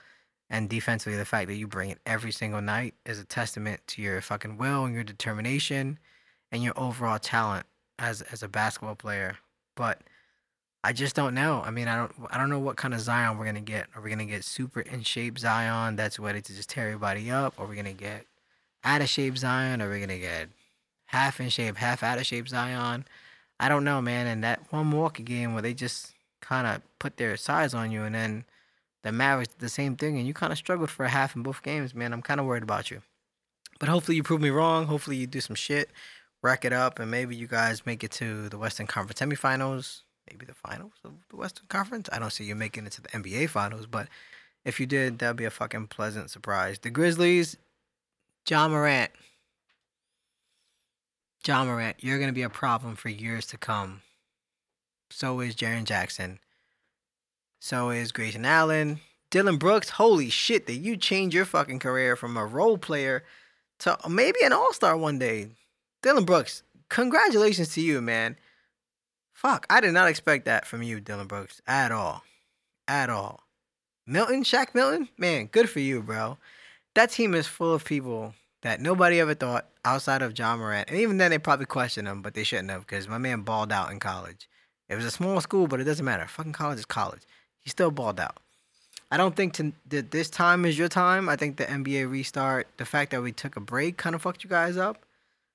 And defensively, the fact that you bring it every single night is a testament to your fucking will and your determination and your overall talent as as a basketball player. But I just don't know. I mean, I don't I don't know what kind of Zion we're gonna get. Are we gonna get super in shape Zion that's ready to just tear everybody up? Are we gonna get out of shape Zion? Are we gonna get half in shape, half out of shape Zion? I don't know, man. And that one Milwaukee game where they just kind of put their size on you, and then the Mavericks did the same thing, and you kind of struggled for a half in both games, man. I'm kind of worried about you. But hopefully you prove me wrong. Hopefully you do some shit, rack it up, and maybe you guys make it to the Western Conference semifinals maybe the finals of the Western Conference. I don't see you making it to the NBA finals, but if you did, that'd be a fucking pleasant surprise. The Grizzlies, Ja Morant. Ja Morant, you're gonna be a problem for years to come. So is Jaren Jackson. So is Grayson Allen. Dillon Brooks, holy shit, that you change your fucking career from a role player to maybe an all star one day. Dillon Brooks, congratulations to you, man. Fuck, I did not expect that from you, Dillon Brooks, at all. At all. Milton, Shake Milton, man, good for you, bro. That team is full of people that nobody ever thought outside of Ja Morant. And even then, they probably questioned him, but they shouldn't have because my man balled out in college. It was a small school, but it doesn't matter. Fucking college is college. He still balled out. I don't think to, that this time is your time. I think the NBA restart, the fact that we took a break kind of fucked you guys up.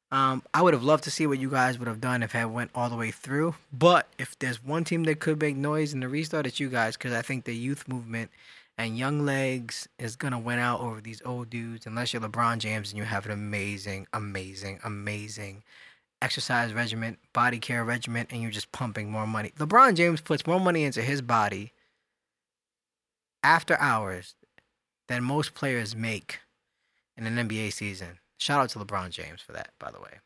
Um, I would have loved to see what you guys would have done if it went all the way through. But if there's one team that could make noise in the restart, it's you guys because I think the youth movement and young legs is gonna win out over these old dudes. Unless you're LeBron James and you have an amazing, amazing, amazing exercise regimen, body care regimen, and you're just pumping more money. LeBron James puts more money into his body after hours than most players make in an NBA season. Shout out to LeBron James for that, by the way.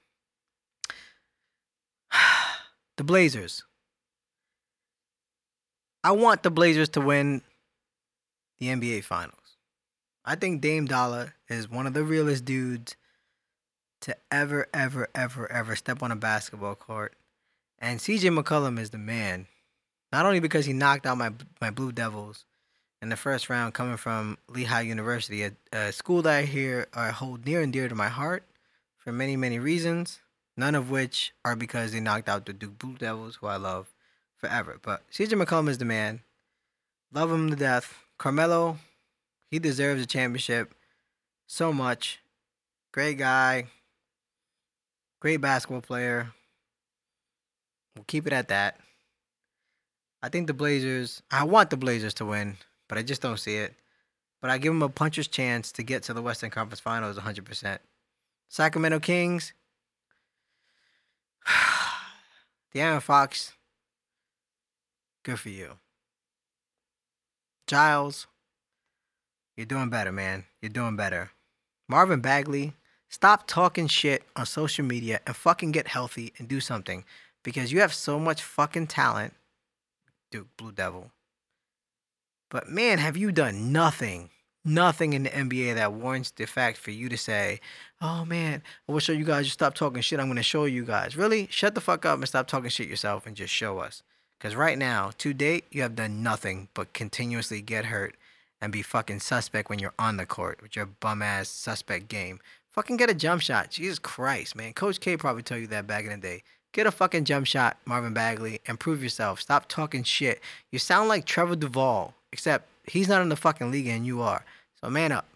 <sighs> the Blazers. I want the Blazers to win the NBA Finals. I think Dame Dollar is one of the realest dudes to ever, ever, ever, ever step on a basketball court. And CJ McCollum is the man. Not only because he knocked out my my Blue Devils, in the first round coming from Lehigh University, a, a school that I hear I hold near and dear to my heart for many, many reasons, none of which are because they knocked out the Duke Blue Devils, who I love forever. But CJ McCollum is the man. Love him to death. Carmelo, he deserves a championship so much. Great guy. Great basketball player. We'll keep it at that. I think the Blazers, I want the Blazers to win but I just don't see it. But I give them a puncher's chance to get to the Western Conference Finals 100%. Sacramento Kings. <sighs> De'Aaron Fox. Good for you. Giles. You're doing better, man. You're doing better. Marvin Bagley. Stop talking shit on social media and fucking get healthy and do something. Because you have so much fucking talent. Duke Blue Devil. But man, have you done nothing, nothing in the NBA that warrants the fact for you to say, oh man, I will show you guys, just stop talking shit. I'm going to show you guys. Really? Shut the fuck up and stop talking shit yourself and just show us. Because right now, to date, you have done nothing but continuously get hurt and be fucking suspect when you're on the court with your bum ass suspect game. Fucking get a jump shot. Jesus Christ, man. Coach K probably told you that back in the day. Get a fucking jump shot, Marvin Bagley, and prove yourself. Stop talking shit. You sound like Trevon Duval Except he's not in the fucking league and you are. So man up.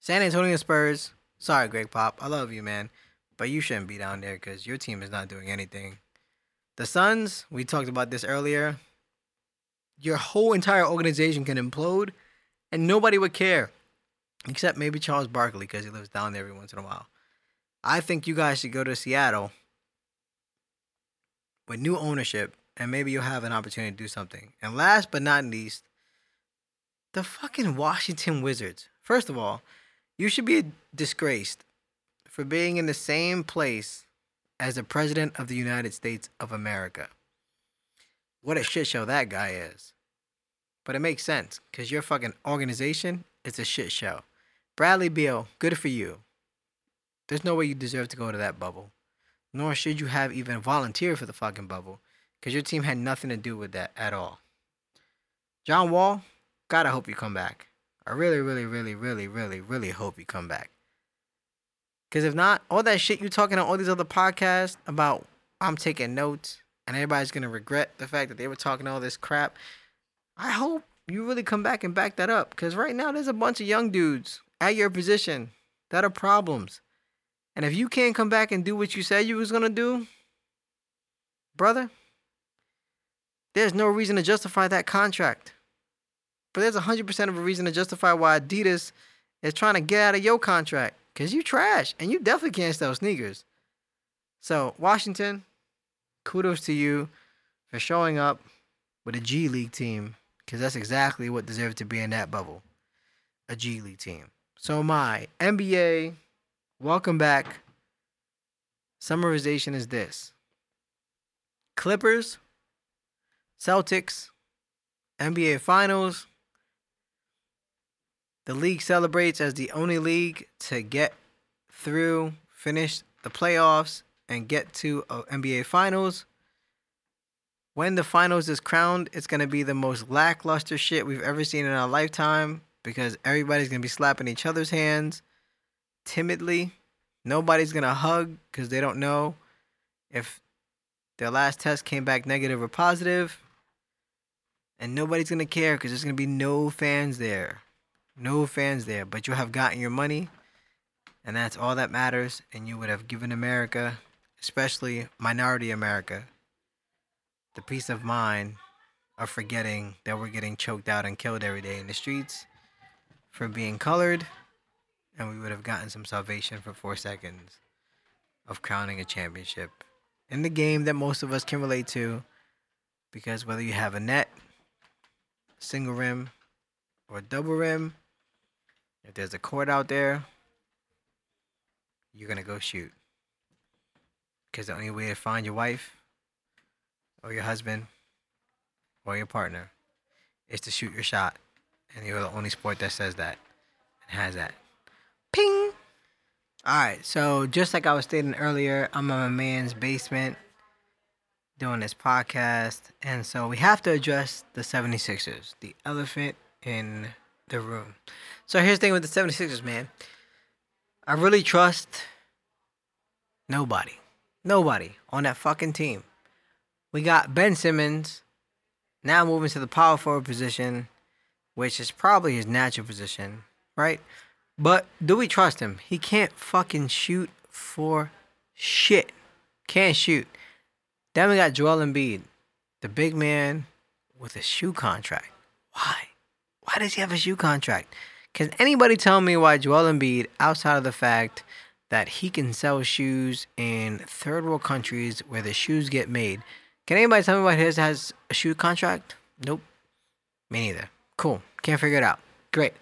San Antonio Spurs. Sorry, Greg Pop. I love you, man. But you shouldn't be down there because your team is not doing anything. The Suns, we talked about this earlier. Your whole entire organization can implode and nobody would care. Except maybe Charles Barkley because he lives down there every once in a while. I think you guys should go to Seattle with new ownership and maybe you'll have an opportunity to do something. And last but not least, the fucking Washington Wizards. First of all, you should be disgraced for being in the same place as the President of the United States of America. What a shit show that guy is. But it makes sense because your fucking organization is a shit show. Bradley Beal, good for you. There's no way you deserve to go to that bubble. Nor should you have even volunteered for the fucking bubble because your team had nothing to do with that at all. John Wall, God, I hope you come back. I really, really, really, really, really, really hope you come back. Because if not, all that shit you're talking on all these other podcasts about I'm taking notes and everybody's going to regret the fact that they were talking all this crap. I hope you really come back and back that up. Because right now, there's a bunch of young dudes at your position that are problems. And if you can't come back and do what you said you was to do, brother, there's no reason to justify that contract. But there's 100% of a reason to justify why Adidas is trying to get out of your contract. Because you trash. And you definitely can't sell sneakers. So, Washington, kudos to you for showing up with a G League team. Because that's exactly what deserved to be in that bubble. A G League team. So, my NBA, welcome back. Summarization is this Clippers, Celtics, NBA Finals, the league celebrates as the only league to get through, finish the playoffs, and get to uh, NBA Finals. When the finals is crowned, it's gonna be the most lackluster shit we've ever seen in our lifetime because everybody's gonna be slapping each other's hands timidly. Nobody's gonna hug because they don't know if their last test came back negative or positive. And nobody's gonna care because there's gonna be no fans there. No fans there, but you have gotten your money, and that's all that matters. And you would have given America, especially minority America, the peace of mind of forgetting that we're getting choked out and killed every day in the streets for being colored, and we would have gotten some salvation for four seconds of crowning a championship in the game that most of us can relate to. Because whether you have a net, single rim, or double rim, if there's a court out there, you're gonna go shoot. Because the only way to find your wife, or your husband, or your partner, is to shoot your shot. And you're the only sport that says that and has that. Ping! Alright, so just like I was stating earlier, I'm in my man's basement doing this podcast. And so we have to address the 76ers, the elephant in the room. So here's the thing with the 76ers, man. I really trust nobody. Nobody on that fucking team. We got Ben Simmons now moving to the power forward position, which is probably his natural position, right? But do we trust him? He can't fucking shoot for shit. Can't shoot. Then we got Joel Embiid, the big man with a shoe contract. Why? Why does he have a shoe contract? Can anybody tell me why Joel Embiid, outside of the fact that he can sell shoes in third world countries where the shoes get made, can anybody tell me why his has a shoe contract? Nope. Me neither. Cool. Can't figure it out. Great.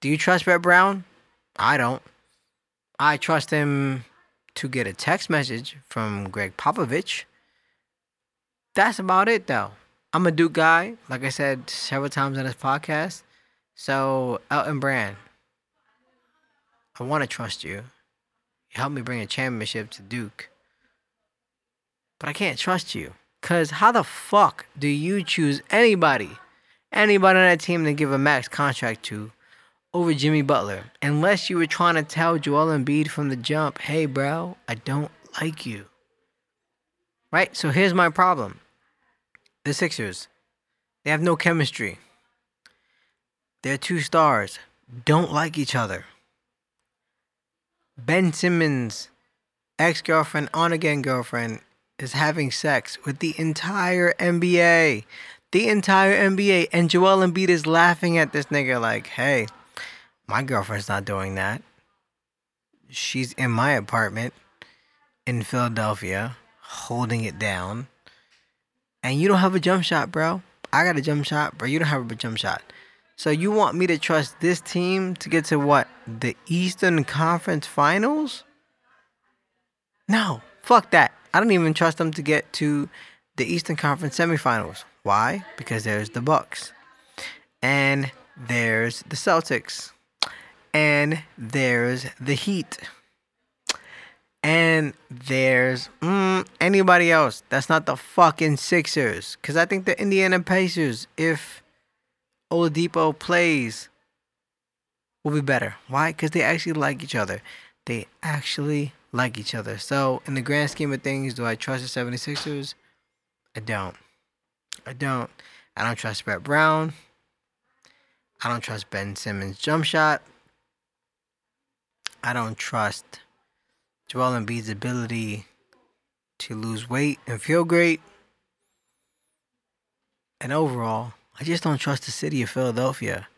Do you trust Brett Brown? I don't. I trust him to get a text message from Gregg Popovich. That's about it, though. I'm a Duke guy, like I said several times on this podcast. So, Elton Brand, I want to trust you. You helped me bring a championship to Duke. But I can't trust you. Because how the fuck do you choose anybody, anybody on that team to give a max contract to over Jimmy Butler? Unless you were trying to tell Joel Embiid from the jump, hey, bro, I don't like you. Right? So here's my problem the Sixers, they have no chemistry. Their two stars don't like each other. Ben Simmons' ex girlfriend, on again girlfriend, is having sex with the entire NBA. The entire NBA. And Joel Embiid is laughing at this nigga like, hey, my girlfriend's not doing that. She's in my apartment in Philadelphia, holding it down. And you don't have a jump shot, bro. I got a jump shot, bro. You don't have a jump shot. So you want me to trust this team to get to what? The Eastern Conference Finals? No, fuck that. I don't even trust them to get to the Eastern Conference semifinals. Why? Because there's the Bucks. And there's the Celtics. And there's the Heat. And there's mm, anybody else that's not the fucking Sixers. Because I think the Indiana Pacers, if Oladipo plays, will be better. Why? Because they actually like each other. They actually like each other. So, in the grand scheme of things, do I trust the 76ers? I don't. I don't. I don't trust Brett Brown. I don't trust Ben Simmons' jump shot. I don't trust Joel Embiid's ability to lose weight and feel great. And overall, I just don't trust the city of Philadelphia,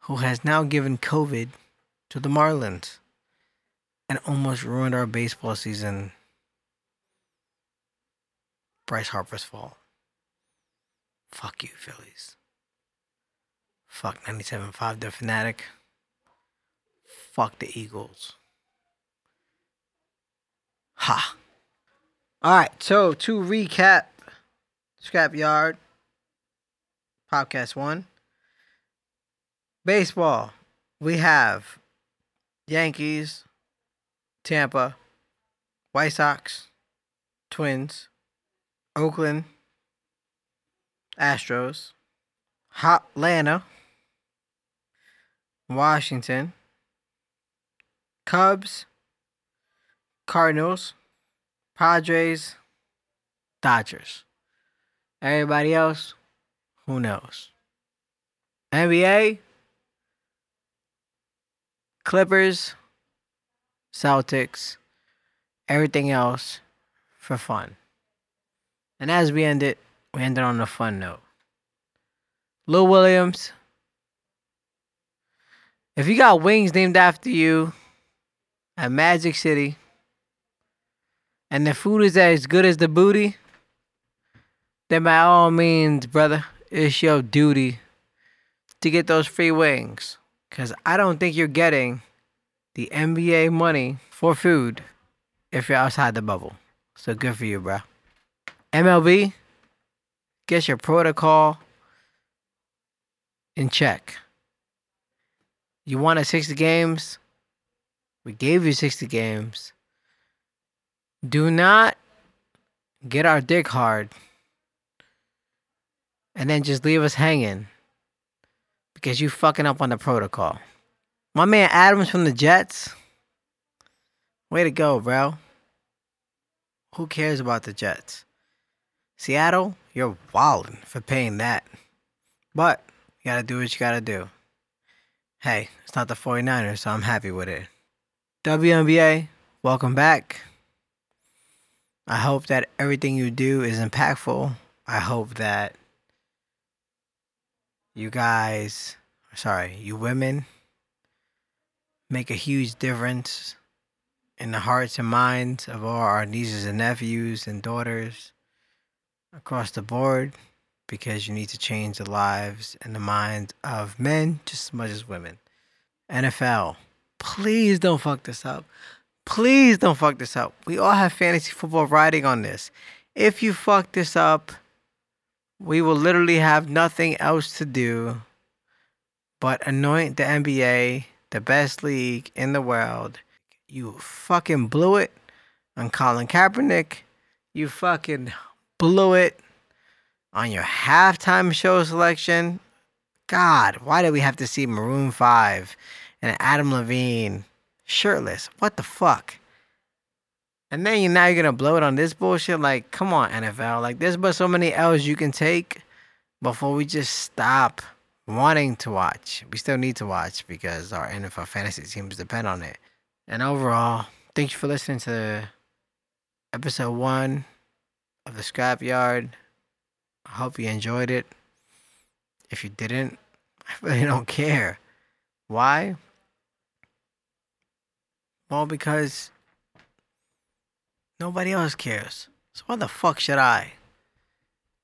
who has now given COVID to the Marlins and almost ruined our baseball season. Bryce Harper's fault. Fuck you, Phillies. Fuck 97.5 The Fanatic. Fuck the Eagles. Ha. Alright, so to recap Scrapyard Podcast 1. Baseball. We have Yankees, Tampa, White Sox, Twins, Oakland, Astros, Atlanta, Washington, Cubs, Cardinals, Padres, Dodgers. Everybody else, who knows? NBA, Clippers, Celtics, everything else for fun. And as we end it, we end it on a fun note. Lou Williams, if you got wings named after you at Magic City, and the food is as good as the booty, then by all means, brother, it's your duty to get those free wings. Because I don't think you're getting the NBA money for food if you're outside the bubble. So good for you, bro. MLB, get your protocol in check. You wanted 60 games? We gave you 60 games. Do not get our dick hard and then just leave us hanging because you fucking up on the protocol. My man Adams from the Jets. Way to go, bro. Who cares about the Jets? Seattle, you're wildin' for paying that. But you gotta do what you gotta do. Hey, it's not the 49ers, so I'm happy with it. WNBA, welcome back. I hope that everything you do is impactful. I hope that you guys, sorry, you women, make a huge difference in the hearts and minds of all our nieces and nephews and daughters across the board because you need to change the lives and the minds of men just as much as women. NFL, please don't fuck this up. Please don't fuck this up. We all have fantasy football riding on this. If you fuck this up, we will literally have nothing else to do but anoint the NBA the best league in the world. You fucking blew it on Colin Kaepernick. You fucking blew it on your halftime show selection. God, why did we have to see Maroon 5 and Adam Levine shirtless? What the fuck? And then you now you're gonna blow it on this bullshit. Like, come on, NFL. Like, there's but so many L's you can take before we just stop wanting to watch. We still need to watch because our NFL fantasy teams depend on it. And overall, thank you for listening to episode one of the scrapyard. I hope you enjoyed it. If you didn't, <laughs> I really don't care. Why? Well, because nobody else cares. So why the fuck should I?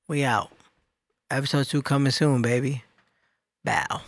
We out. Episode two coming soon, baby. Bow.